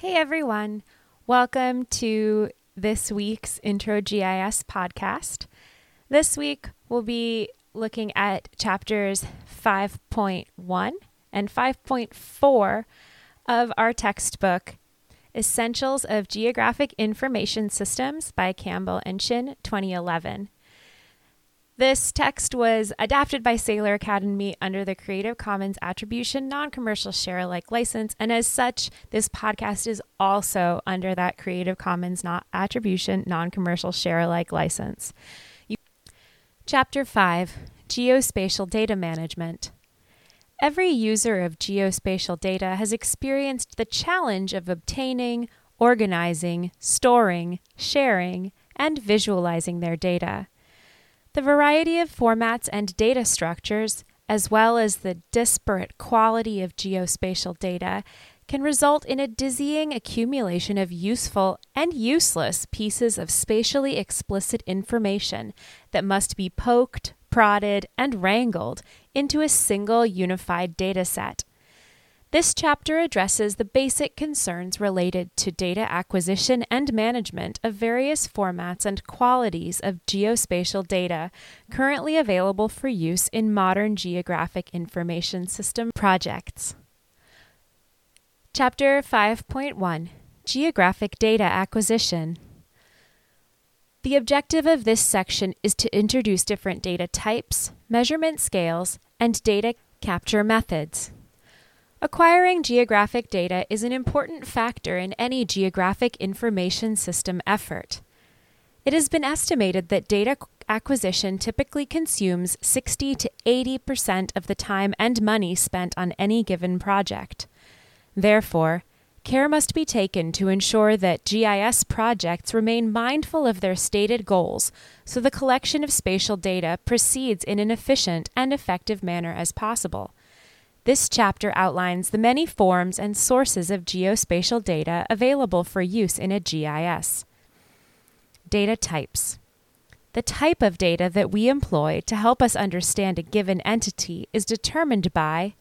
Hey everyone, welcome to this week's Intro GIS podcast. This week we'll be looking at chapters 5.1 and 5.4 of our textbook, Essentials of Geographic Information Systems by Campbell and Shin, 2011. This text was adapted by Saylor Academy under the Creative Commons Attribution Non Commercial Share Alike license, and as such, this podcast is also under that Creative Commons Not Attribution Non Commercial Share Alike license. You- Chapter 5 Geospatial Data Management. Every user of geospatial data has experienced the challenge of obtaining, organizing, storing, sharing, and visualizing their data. The variety of formats and data structures, as well as the disparate quality of geospatial data, can result in a dizzying accumulation of useful and useless pieces of spatially explicit information that must be poked, prodded, and wrangled into a single unified data set. This chapter addresses the basic concerns related to data acquisition and management of various formats and qualities of geospatial data currently available for use in modern geographic information system projects. Chapter 5.1 Geographic Data Acquisition The objective of this section is to introduce different data types, measurement scales, and data capture methods. Acquiring geographic data is an important factor in any geographic information system effort. It has been estimated that data acquisition typically consumes 60 to 80 percent of the time and money spent on any given project. Therefore, care must be taken to ensure that GIS projects remain mindful of their stated goals so the collection of spatial data proceeds in an efficient and effective manner as possible. This chapter outlines the many forms and sources of geospatial data available for use in a GIS. Data types. The type of data that we employ to help us understand a given entity is determined by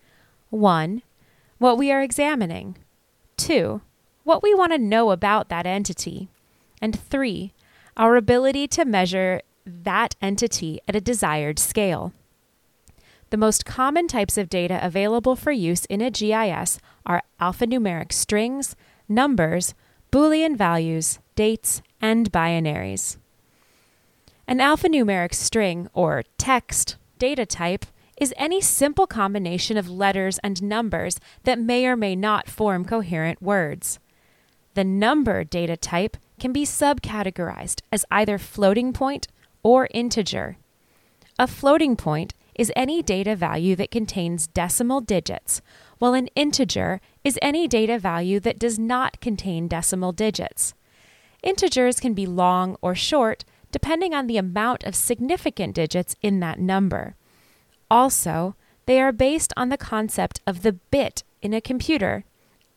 1. What we are examining, 2. What we want to know about that entity, and 3. Our ability to measure that entity at a desired scale. The most common types of data available for use in a GIS are alphanumeric strings, numbers, Boolean values, dates, and binaries. An alphanumeric string, or text, data type is any simple combination of letters and numbers that may or may not form coherent words. The number data type can be subcategorized as either floating point or integer. A floating point is any data value that contains decimal digits, while an integer is any data value that does not contain decimal digits. Integers can be long or short depending on the amount of significant digits in that number. Also, they are based on the concept of the bit in a computer.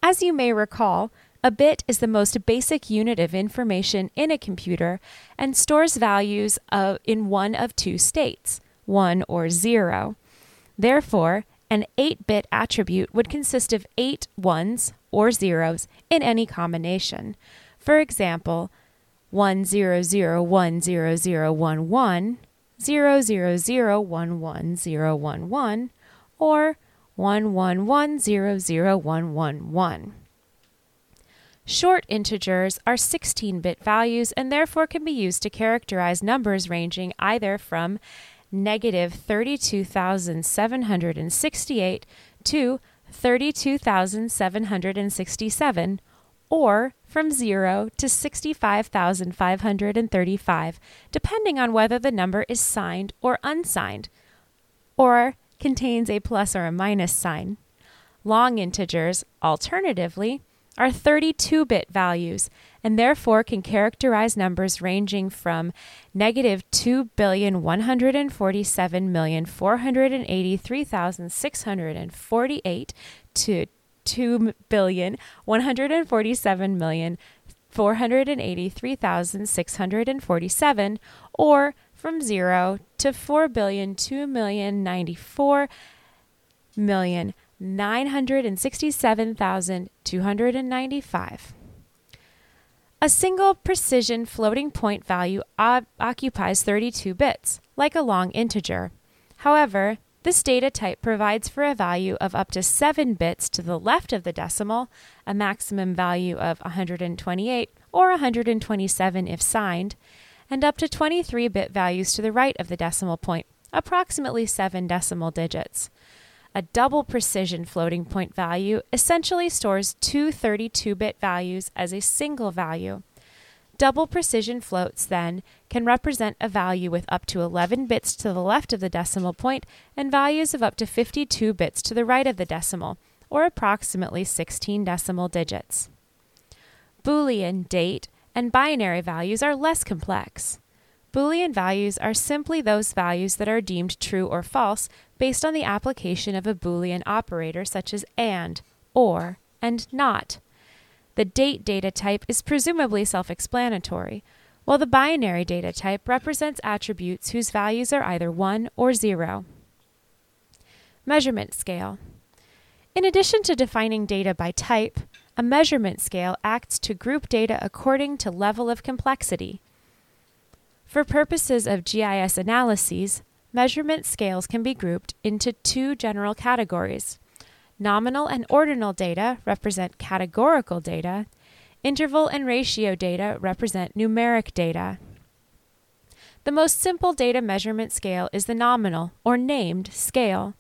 As you may recall, a bit is the most basic unit of information in a computer and stores values of, in one of two states 1 or 0. Therefore, an 8 bit attribute would consist of eight ones or zeros in any combination. For example, 100100011, 0001111, or 1110011. Short integers are 16 bit values and therefore can be used to characterize numbers ranging either from negative 32,768 to 32,767, or from 0 to 65,535, depending on whether the number is signed or unsigned, or contains a plus or a minus sign. Long integers, alternatively, are 32 bit values and therefore can characterize numbers ranging from negative 2,147,483,648 to 2,147,483,647 or from 0 to 4,2,094,000 967,295. A single precision floating point value occupies 32 bits, like a long integer. However, this data type provides for a value of up to 7 bits to the left of the decimal, a maximum value of 128 or 127 if signed, and up to 23 bit values to the right of the decimal point, approximately 7 decimal digits. A double precision floating point value essentially stores two 32 bit values as a single value. Double precision floats, then, can represent a value with up to 11 bits to the left of the decimal point and values of up to 52 bits to the right of the decimal, or approximately 16 decimal digits. Boolean, date, and binary values are less complex. Boolean values are simply those values that are deemed true or false based on the application of a Boolean operator such as AND, OR, and NOT. The date data type is presumably self explanatory, while the binary data type represents attributes whose values are either 1 or 0. Measurement scale. In addition to defining data by type, a measurement scale acts to group data according to level of complexity. For purposes of GIS analyses, measurement scales can be grouped into two general categories. Nominal and ordinal data represent categorical data. Interval and ratio data represent numeric data. The most simple data measurement scale is the nominal, or named, scale.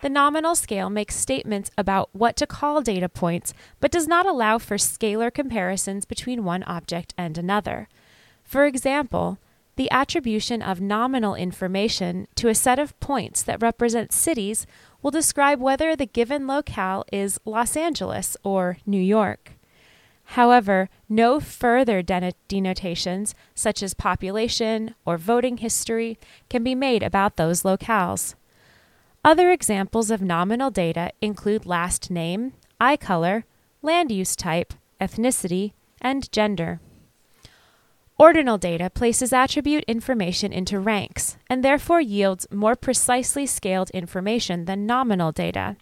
The nominal scale makes statements about what to call data points, but does not allow for scalar comparisons between one object and another. For example, the attribution of nominal information to a set of points that represent cities will describe whether the given locale is Los Angeles or New York. However, no further denotations, such as population or voting history, can be made about those locales. Other examples of nominal data include last name, eye color, land use type, ethnicity, and gender. Ordinal data places attribute information into ranks and therefore yields more precisely scaled information than nominal data.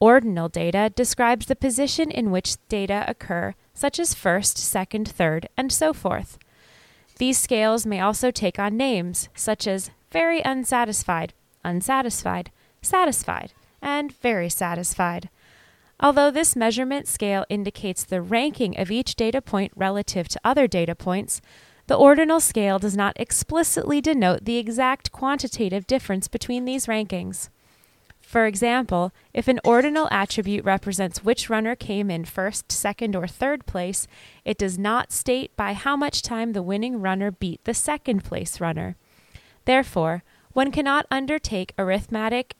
Ordinal data describes the position in which data occur, such as first, second, third, and so forth. These scales may also take on names, such as very unsatisfied, unsatisfied, satisfied, and very satisfied. Although this measurement scale indicates the ranking of each data point relative to other data points, the ordinal scale does not explicitly denote the exact quantitative difference between these rankings. For example, if an ordinal attribute represents which runner came in first, second, or third place, it does not state by how much time the winning runner beat the second place runner. Therefore, one cannot undertake arithmetic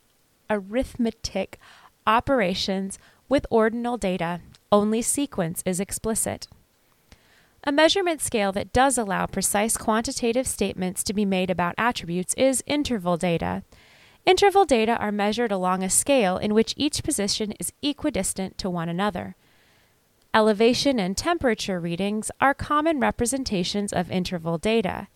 arithmetic operations with ordinal data, only sequence is explicit. A measurement scale that does allow precise quantitative statements to be made about attributes is interval data. Interval data are measured along a scale in which each position is equidistant to one another. Elevation and temperature readings are common representations of interval data.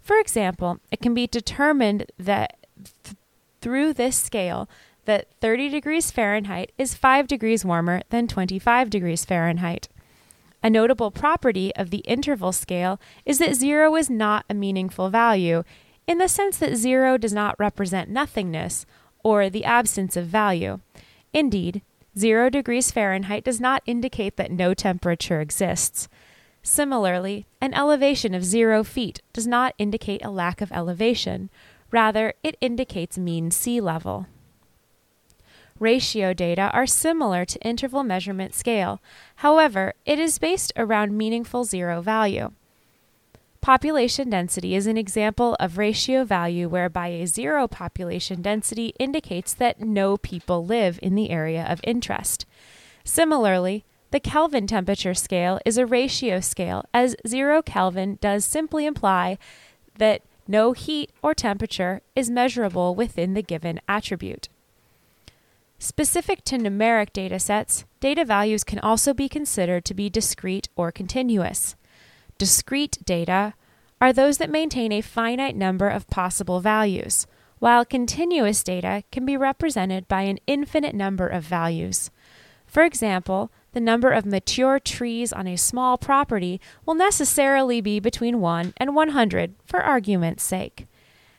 For example, it can be determined that th- through this scale that 30 degrees Fahrenheit is 5 degrees warmer than 25 degrees Fahrenheit. A notable property of the interval scale is that zero is not a meaningful value, in the sense that zero does not represent nothingness or the absence of value. Indeed, zero degrees Fahrenheit does not indicate that no temperature exists. Similarly, an elevation of zero feet does not indicate a lack of elevation. Rather, it indicates mean sea level ratio data are similar to interval measurement scale. However, it is based around meaningful zero value. Population density is an example of ratio value whereby a zero population density indicates that no people live in the area of interest. Similarly, the Kelvin temperature scale is a ratio scale, as zero Kelvin does simply imply that no heat or temperature is measurable within the given attribute. Specific to numeric data sets, data values can also be considered to be discrete or continuous. Discrete data are those that maintain a finite number of possible values, while continuous data can be represented by an infinite number of values. For example, the number of mature trees on a small property will necessarily be between 1 and 100 for argument's sake.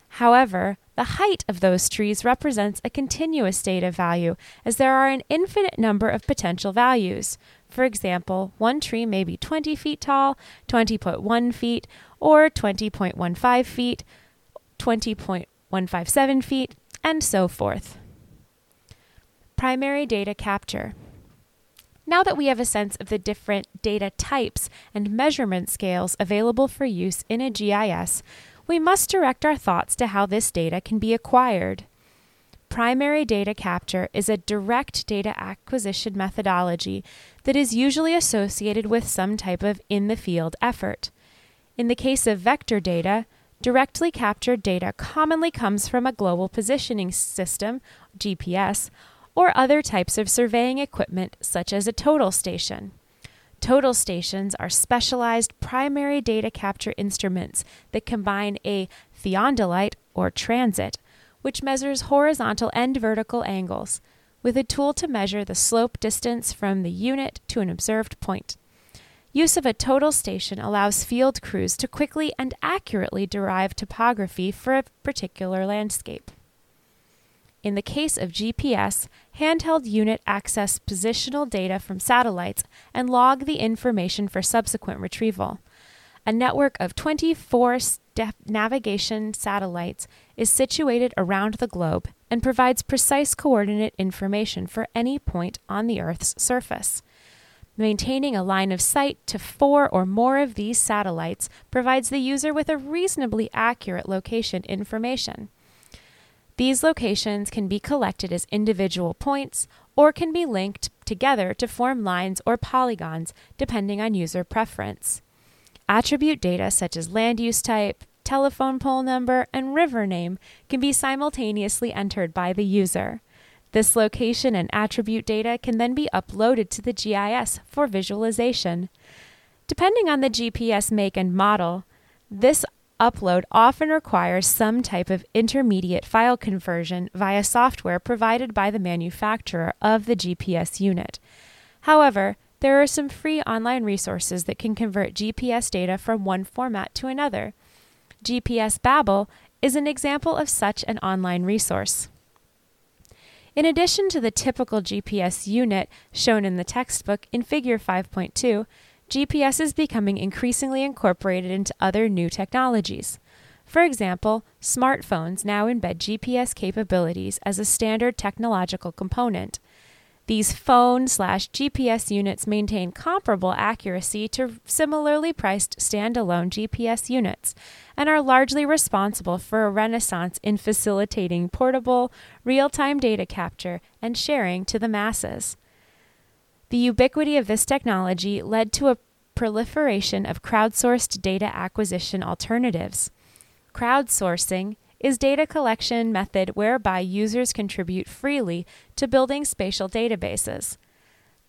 However, the height of those trees represents a continuous data value, as there are an infinite number of potential values. For example, one tree may be 20 feet tall, 20.1 feet, or 20.15 feet, 20.157 feet, and so forth. Primary data capture. Now that we have a sense of the different data types and measurement scales available for use in a GIS, we must direct our thoughts to how this data can be acquired. Primary data capture is a direct data acquisition methodology that is usually associated with some type of in the field effort. In the case of vector data, directly captured data commonly comes from a global positioning system, GPS, or other types of surveying equipment, such as a total station. Total stations are specialized primary data capture instruments that combine a theodolite or transit, which measures horizontal and vertical angles, with a tool to measure the slope distance from the unit to an observed point. Use of a total station allows field crews to quickly and accurately derive topography for a particular landscape. In the case of GPS, handheld unit access positional data from satellites and log the information for subsequent retrieval. A network of 24 navigation satellites is situated around the globe and provides precise coordinate information for any point on the Earth's surface. Maintaining a line of sight to four or more of these satellites provides the user with a reasonably accurate location information. These locations can be collected as individual points or can be linked together to form lines or polygons depending on user preference. Attribute data such as land use type, telephone pole number, and river name can be simultaneously entered by the user. This location and attribute data can then be uploaded to the GIS for visualization. Depending on the GPS make and model, this upload often requires some type of intermediate file conversion via software provided by the manufacturer of the GPS unit. However, there are some free online resources that can convert GPS data from one format to another. GPS Babel is an example of such an online resource. In addition to the typical GPS unit shown in the textbook in Figure 5.2, GPS is becoming increasingly incorporated into other new technologies. For example, smartphones now embed GPS capabilities as a standard technological component. These phone slash GPS units maintain comparable accuracy to similarly priced standalone GPS units and are largely responsible for a renaissance in facilitating portable, real time data capture and sharing to the masses. The ubiquity of this technology led to a proliferation of crowdsourced data acquisition alternatives. Crowdsourcing is data collection method whereby users contribute freely to building spatial databases.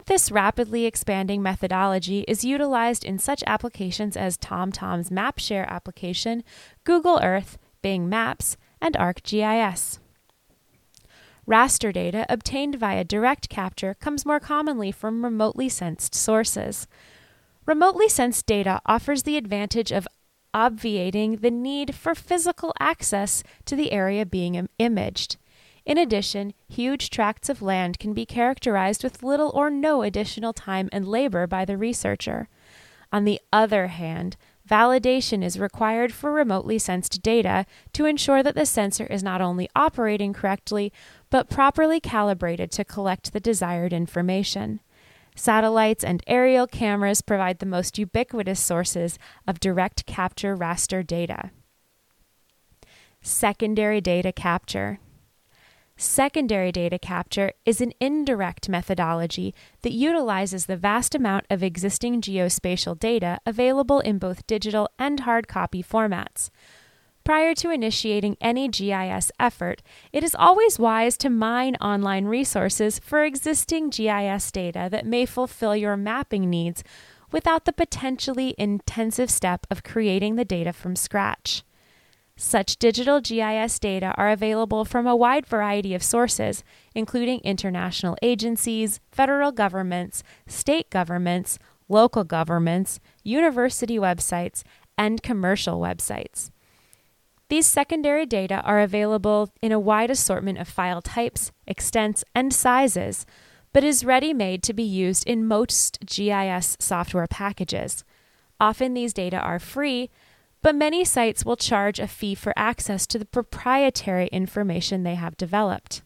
This rapidly expanding methodology is utilized in such applications as TomTom's MapShare application, Google Earth, Bing Maps, and ArcGIS. Raster data obtained via direct capture comes more commonly from remotely sensed sources. Remotely sensed data offers the advantage of obviating the need for physical access to the area being Im- imaged. In addition, huge tracts of land can be characterized with little or no additional time and labor by the researcher. On the other hand, Validation is required for remotely sensed data to ensure that the sensor is not only operating correctly, but properly calibrated to collect the desired information. Satellites and aerial cameras provide the most ubiquitous sources of direct capture raster data. Secondary data capture. Secondary data capture is an indirect methodology that utilizes the vast amount of existing geospatial data available in both digital and hard copy formats. Prior to initiating any GIS effort, it is always wise to mine online resources for existing GIS data that may fulfill your mapping needs without the potentially intensive step of creating the data from scratch. Such digital GIS data are available from a wide variety of sources, including international agencies, federal governments, state governments, local governments, university websites, and commercial websites. These secondary data are available in a wide assortment of file types, extents, and sizes, but is ready made to be used in most GIS software packages. Often these data are free, but many sites will charge a fee for access to the proprietary information they have developed.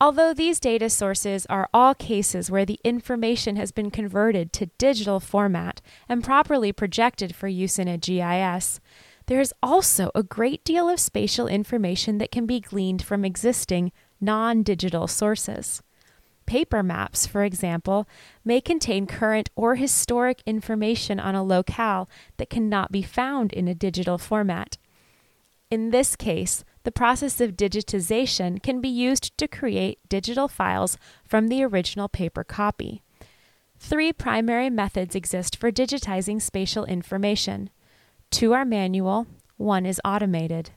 Although these data sources are all cases where the information has been converted to digital format and properly projected for use in a GIS, there is also a great deal of spatial information that can be gleaned from existing non digital sources. Paper maps, for example, may contain current or historic information on a locale that cannot be found in a digital format. In this case, the process of digitization can be used to create digital files from the original paper copy. Three primary methods exist for digitizing spatial information. Two are manual, one is automated.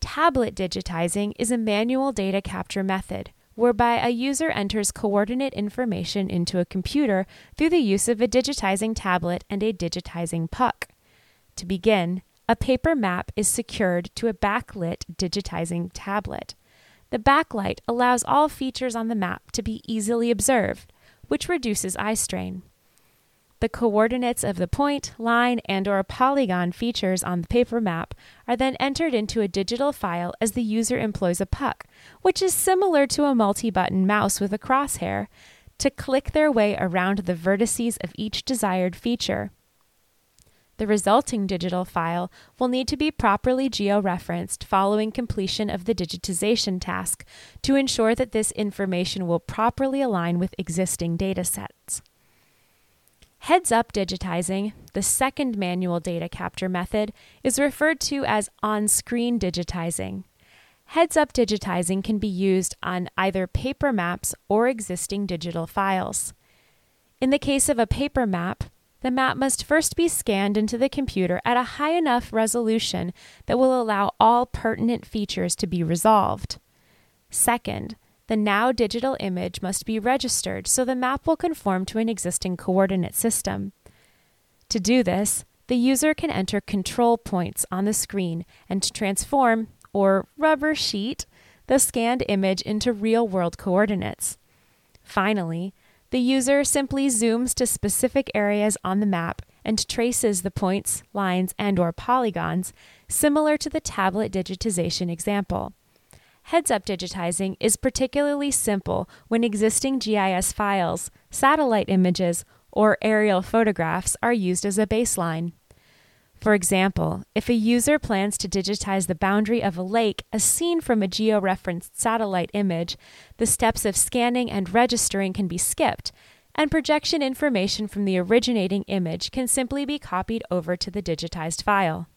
Tablet digitizing is a manual data capture method whereby a user enters coordinate information into a computer through the use of a digitizing tablet and a digitizing puck. To begin, a paper map is secured to a backlit digitizing tablet. The backlight allows all features on the map to be easily observed, which reduces eye strain. The coordinates of the point, line, and or polygon features on the paper map are then entered into a digital file as the user employs a puck, which is similar to a multi-button mouse with a crosshair, to click their way around the vertices of each desired feature. The resulting digital file will need to be properly georeferenced following completion of the digitization task to ensure that this information will properly align with existing datasets. Heads up digitizing, the second manual data capture method, is referred to as on screen digitizing. Heads up digitizing can be used on either paper maps or existing digital files. In the case of a paper map, the map must first be scanned into the computer at a high enough resolution that will allow all pertinent features to be resolved. Second, the now digital image must be registered so the map will conform to an existing coordinate system. To do this, the user can enter control points on the screen and transform, or rubber sheet, the scanned image into real world coordinates. Finally, the user simply zooms to specific areas on the map and traces the points, lines, and or polygons similar to the tablet digitization example. Heads-up digitizing is particularly simple when existing GIS files, satellite images, or aerial photographs are used as a baseline. For example, if a user plans to digitize the boundary of a lake as seen from a georeferenced satellite image, the steps of scanning and registering can be skipped, and projection information from the originating image can simply be copied over to the digitized file.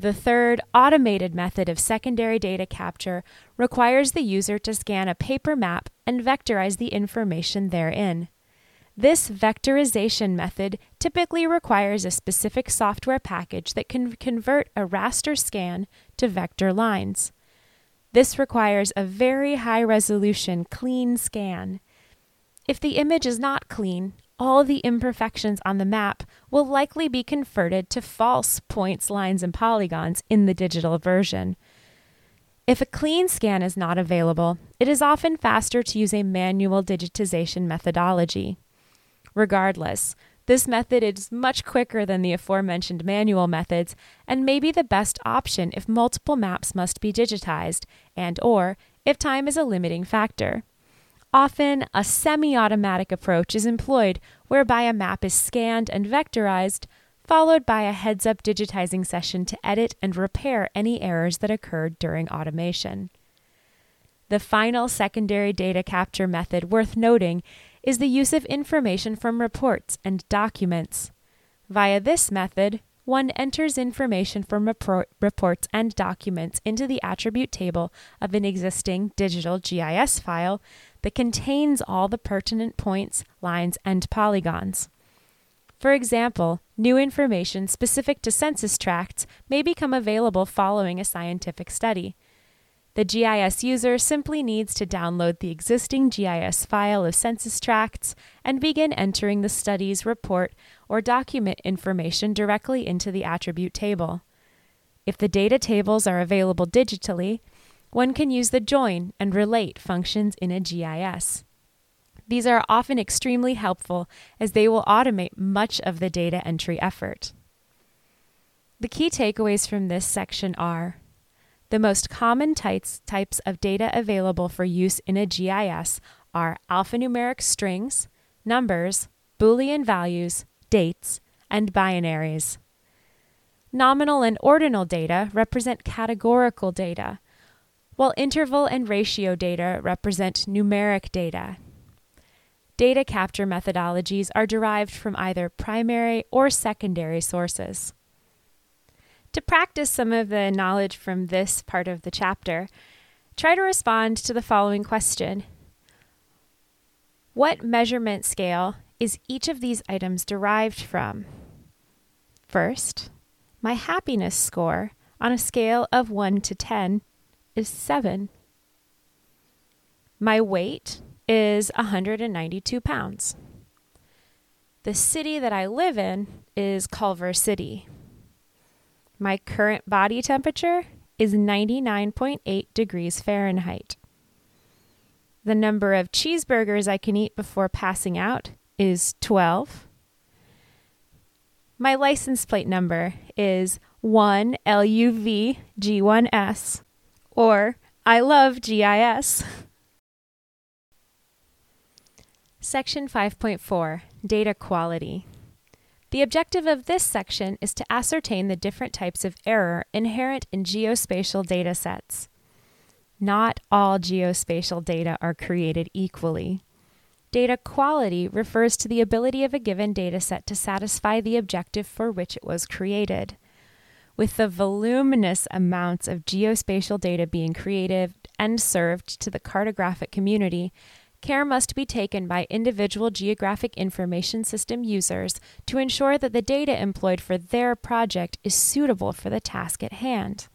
The third, automated method of secondary data capture requires the user to scan a paper map and vectorize the information therein. This vectorization method typically requires a specific software package that can convert a raster scan to vector lines. This requires a very high resolution, clean scan. If the image is not clean, all the imperfections on the map will likely be converted to false points, lines, and polygons in the digital version. If a clean scan is not available, it is often faster to use a manual digitization methodology. Regardless, this method is much quicker than the aforementioned manual methods and may be the best option if multiple maps must be digitized and or if time is a limiting factor. Often, a semi-automatic approach is employed whereby a map is scanned and vectorized, followed by a heads-up digitizing session to edit and repair any errors that occurred during automation. The final secondary data capture method worth noting is the use of information from reports and documents. Via this method, one enters information from report, reports and documents into the attribute table of an existing digital GIS file that contains all the pertinent points, lines, and polygons. For example, New information specific to census tracts may become available following a scientific study. The GIS user simply needs to download the existing GIS file of census tracts and begin entering the study's report or document information directly into the attribute table. If the data tables are available digitally, one can use the join and relate functions in a GIS. These are often extremely helpful as they will automate much of the data entry effort. The key takeaways from this section are the most common types, types of data available for use in a GIS are alphanumeric strings, numbers, Boolean values, dates, and binaries. Nominal and ordinal data represent categorical data, while interval and ratio data represent numeric data. Data capture methodologies are derived from either primary or secondary sources. To practice some of the knowledge from this part of the chapter, try to respond to the following question What measurement scale is each of these items derived from? First, my happiness score on a scale of 1 to 10 is 7. My weight is 192 pounds. The city that I live in is Culver City. My current body temperature is 99.8 degrees Fahrenheit. The number of cheeseburgers I can eat before passing out is 12. My license plate number is 1LUVG1S, or I love GIS. Section 5.4 Data Quality. The objective of this section is to ascertain the different types of error inherent in geospatial data sets. Not all geospatial data are created equally. Data quality refers to the ability of a given dataset to satisfy the objective for which it was created. With the voluminous amounts of geospatial data being created and served to the cartographic community, care must be taken by individual geographic information system users to ensure that the data employed for their project is suitable for the task at hand.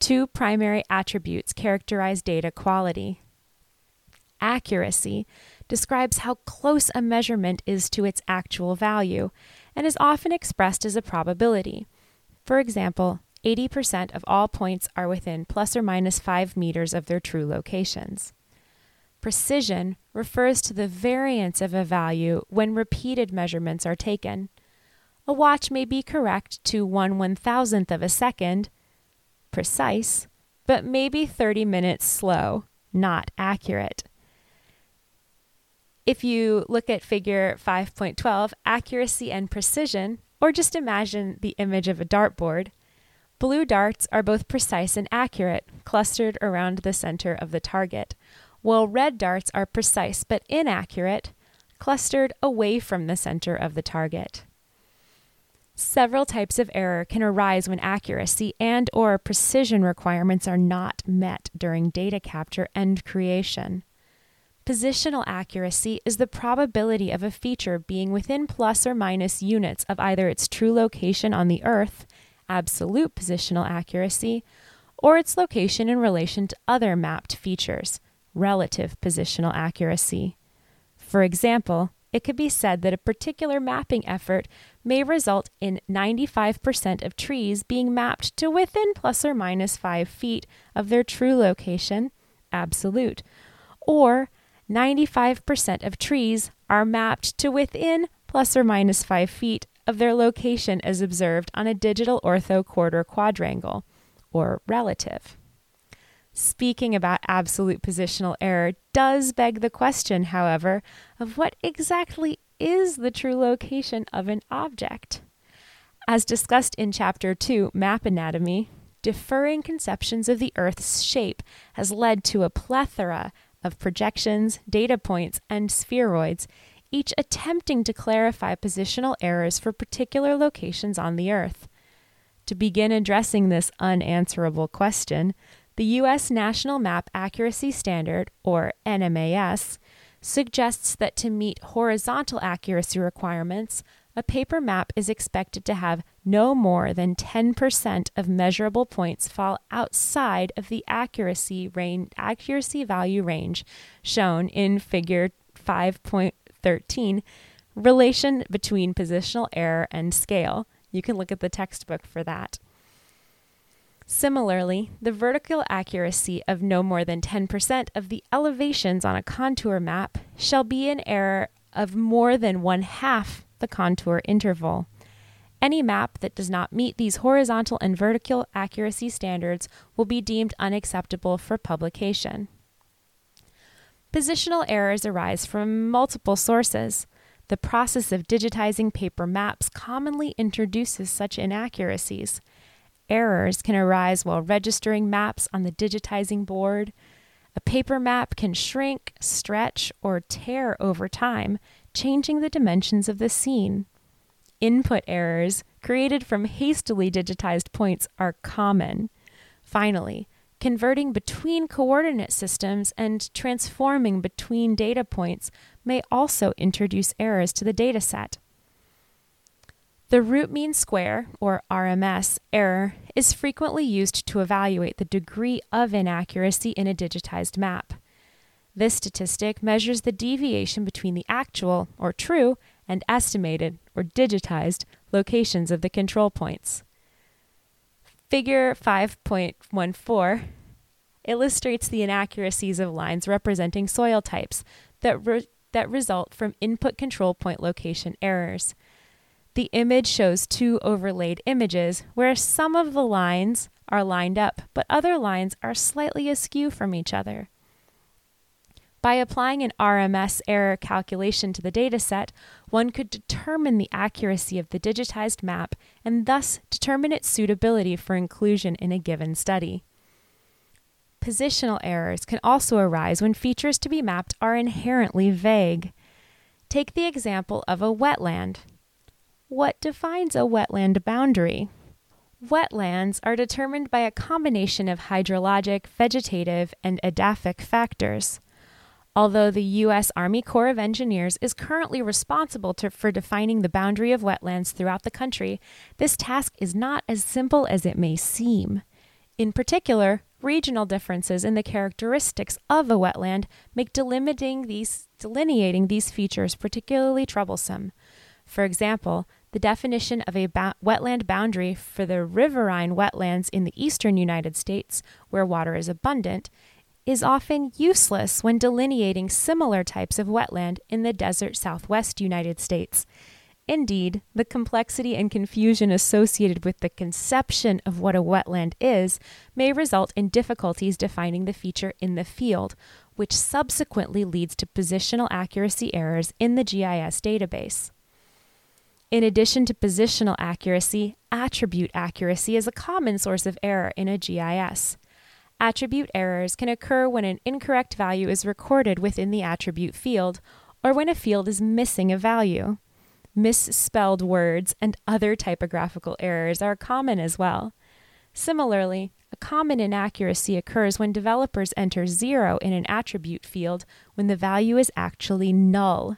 Two primary attributes characterize data quality. Accuracy describes how close a measurement is to its actual value and is often expressed as a probability. For example, 80% of all points are within plus or minus 5 meters of their true locations. Precision refers to the variance of a value when repeated measurements are taken. A watch may be correct to one one thousandth of a second, precise, but maybe 30 minutes slow, not accurate. If you look at figure 5.12, accuracy and precision, or just imagine the image of a dartboard, blue darts are both precise and accurate, clustered around the center of the target, while red darts are precise but inaccurate, clustered away from the center of the target. Several types of error can arise when accuracy and or precision requirements are not met during data capture and creation. Positional accuracy is the probability of a feature being within plus or minus units of either its true location on the Earth, absolute positional accuracy, or its location in relation to other mapped features, relative positional accuracy. For example, it could be said that a particular mapping effort may result in 95% of trees being mapped to within plus or minus 5 feet of their true location, absolute, or 95% of trees are mapped to within plus or minus 5 feet of their location as observed on a digital ortho quarter quadrangle, or relative. Speaking about absolute positional error does beg the question, however, of what exactly is the true location of an object. As discussed in Chapter 2, Map Anatomy, differing conceptions of the Earth's shape has led to a plethora of projections, data points, and spheroids, each attempting to clarify positional errors for particular locations on the Earth. To begin addressing this unanswerable question, the U.S. National Map Accuracy Standard, or NMAS, suggests that to meet horizontal accuracy requirements, a paper map is expected to have no more than 10% of measurable points fall outside of the accuracy range accuracy value range shown in figure 5.13 relation between positional error and scale. You can look at the textbook for that. Similarly, the vertical accuracy of no more than 10% of the elevations on a contour map shall be an error of more than one half the contour interval. Any map that does not meet these horizontal and vertical accuracy standards will be deemed unacceptable for publication. Positional errors arise from multiple sources. The process of digitizing paper maps commonly introduces such inaccuracies. Errors can arise while registering maps on the digitizing board. A paper map can shrink, stretch, or tear over time, changing the dimensions of the scene. Input errors created from hastily digitized points are common. Finally, converting between coordinate systems and transforming between data points may also introduce errors to the dataset. The root mean square, or RMS, error is frequently used to evaluate the degree of inaccuracy in a digitized map. This statistic measures the deviation between the actual, or true, and estimated, or digitized, locations of the control points. Figure 5.14 illustrates the inaccuracies of lines representing soil types that, re- that result from input control point location errors. The image shows two overlaid images where some of the lines are lined up, but other lines are slightly askew from each other. By applying an RMS error calculation to the dataset, one could determine the accuracy of the digitized map and thus determine its suitability for inclusion in a given study. Positional errors can also arise when features to be mapped are inherently vague. Take the example of a wetland. What defines a wetland boundary? Wetlands are determined by a combination of hydrologic, vegetative, and edaphic factors. Although the U.S. Army Corps of Engineers is currently responsible to, for defining the boundary of wetlands throughout the country, this task is not as simple as it may seem. In particular, regional differences in the characteristics of a wetland make delimiting these, delineating these features particularly troublesome. For example, the definition of a ba- wetland boundary for the riverine wetlands in the eastern United States, where water is abundant, is often useless when delineating similar types of wetland in the desert southwest United States. Indeed, the complexity and confusion associated with the conception of what a wetland is may result in difficulties defining the feature in the field, which subsequently leads to positional accuracy errors in the GIS database. In addition to positional accuracy, attribute accuracy is a common source of error in a GIS. Attribute errors can occur when an incorrect value is recorded within the attribute field or when a field is missing a value. Misspelled words and other typographical errors are common as well. Similarly, a common inaccuracy occurs when developers enter zero in an attribute field when the value is actually null.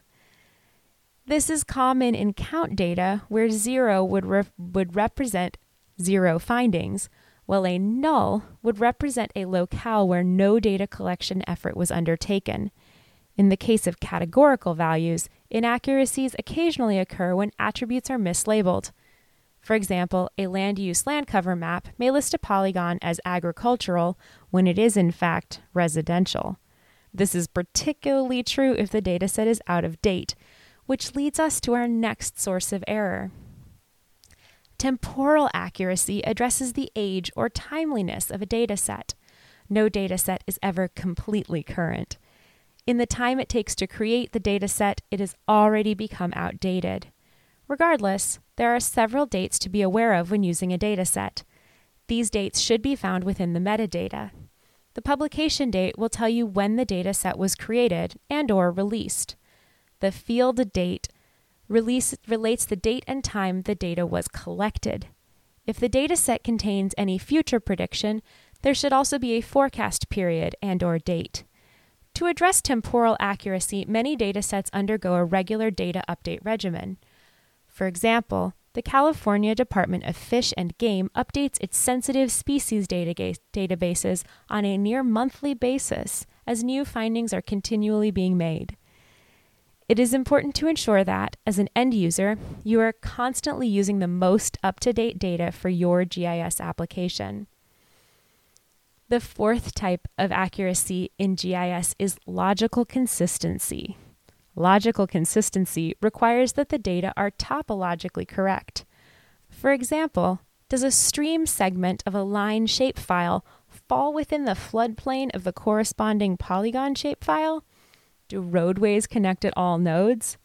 This is common in count data where zero would, re- would represent zero findings, while a null would represent a locale where no data collection effort was undertaken. In the case of categorical values, inaccuracies occasionally occur when attributes are mislabeled. For example, a land use land cover map may list a polygon as agricultural when it is in fact residential. This is particularly true if the dataset is out of date, which leads us to our next source of error. Temporal accuracy addresses the age or timeliness of a data set. No data set is ever completely current. In the time it takes to create the data set, it has already become outdated. Regardless, there are several dates to be aware of when using a data set. These dates should be found within the metadata. The publication date will tell you when the data set was created and or released. The field date release relates the date and time the data was collected. If the data set contains any future prediction, there should also be a forecast period and or date. To address temporal accuracy, many datasets undergo a regular data update regimen. For example, the California Department of Fish and Game updates its sensitive species data- databases on a near monthly basis as new findings are continually being made. It is important to ensure that, as an end user, you are constantly using the most up to date data for your GIS application. The fourth type of accuracy in GIS is logical consistency. Logical consistency requires that the data are topologically correct. For example, does a stream segment of a line shapefile fall within the floodplain of the corresponding polygon shapefile? Do roadways connect at all nodes?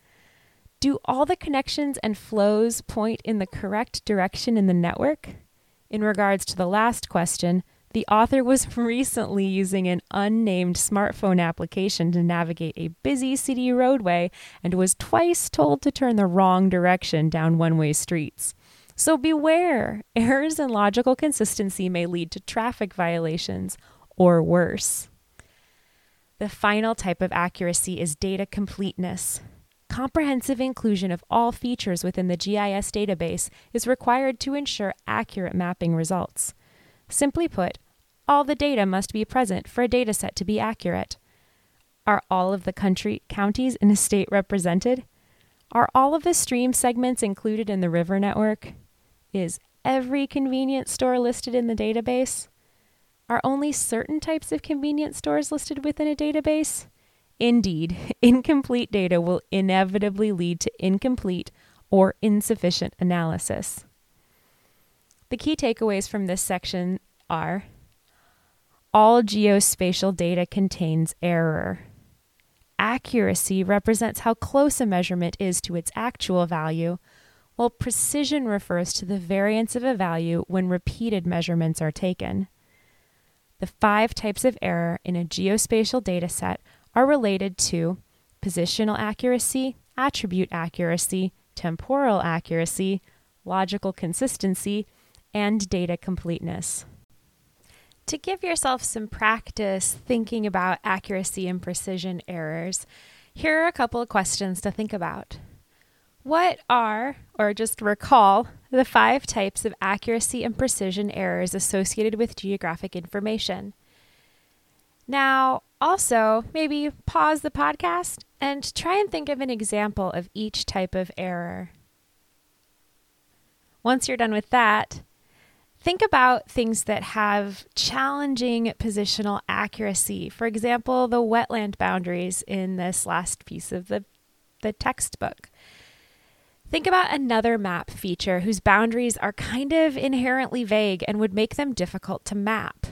Do all the connections and flows point in the correct direction in the network? In regards to the last question, the author was recently using an unnamed smartphone application to navigate a busy city roadway and was twice told to turn the wrong direction down one way streets. So beware, errors in logical consistency may lead to traffic violations or worse. The final type of accuracy is data completeness. Comprehensive inclusion of all features within the GIS database is required to ensure accurate mapping results. Simply put, all the data must be present for a dataset to be accurate. Are all of the country counties in a state represented? Are all of the stream segments included in the river network? Is every convenience store listed in the database? Are only certain types of convenience stores listed within a database? Indeed, incomplete data will inevitably lead to incomplete or insufficient analysis. The key takeaways from this section are all geospatial data contains error. Accuracy represents how close a measurement is to its actual value, while precision refers to the variance of a value when repeated measurements are taken. The five types of error in a geospatial dataset are related to positional accuracy, attribute accuracy, temporal accuracy, logical consistency, and data completeness. To give yourself some practice thinking about accuracy and precision errors, here are a couple of questions to think about. What are, or just recall, the five types of accuracy and precision errors associated with geographic information? Now, also, maybe pause the podcast and try and think of an example of each type of error. Once you're done with that, think about things that have challenging positional accuracy. For example, the wetland boundaries in this last piece of the, the textbook. Think about another map feature whose boundaries are kind of inherently vague and would make them difficult to map.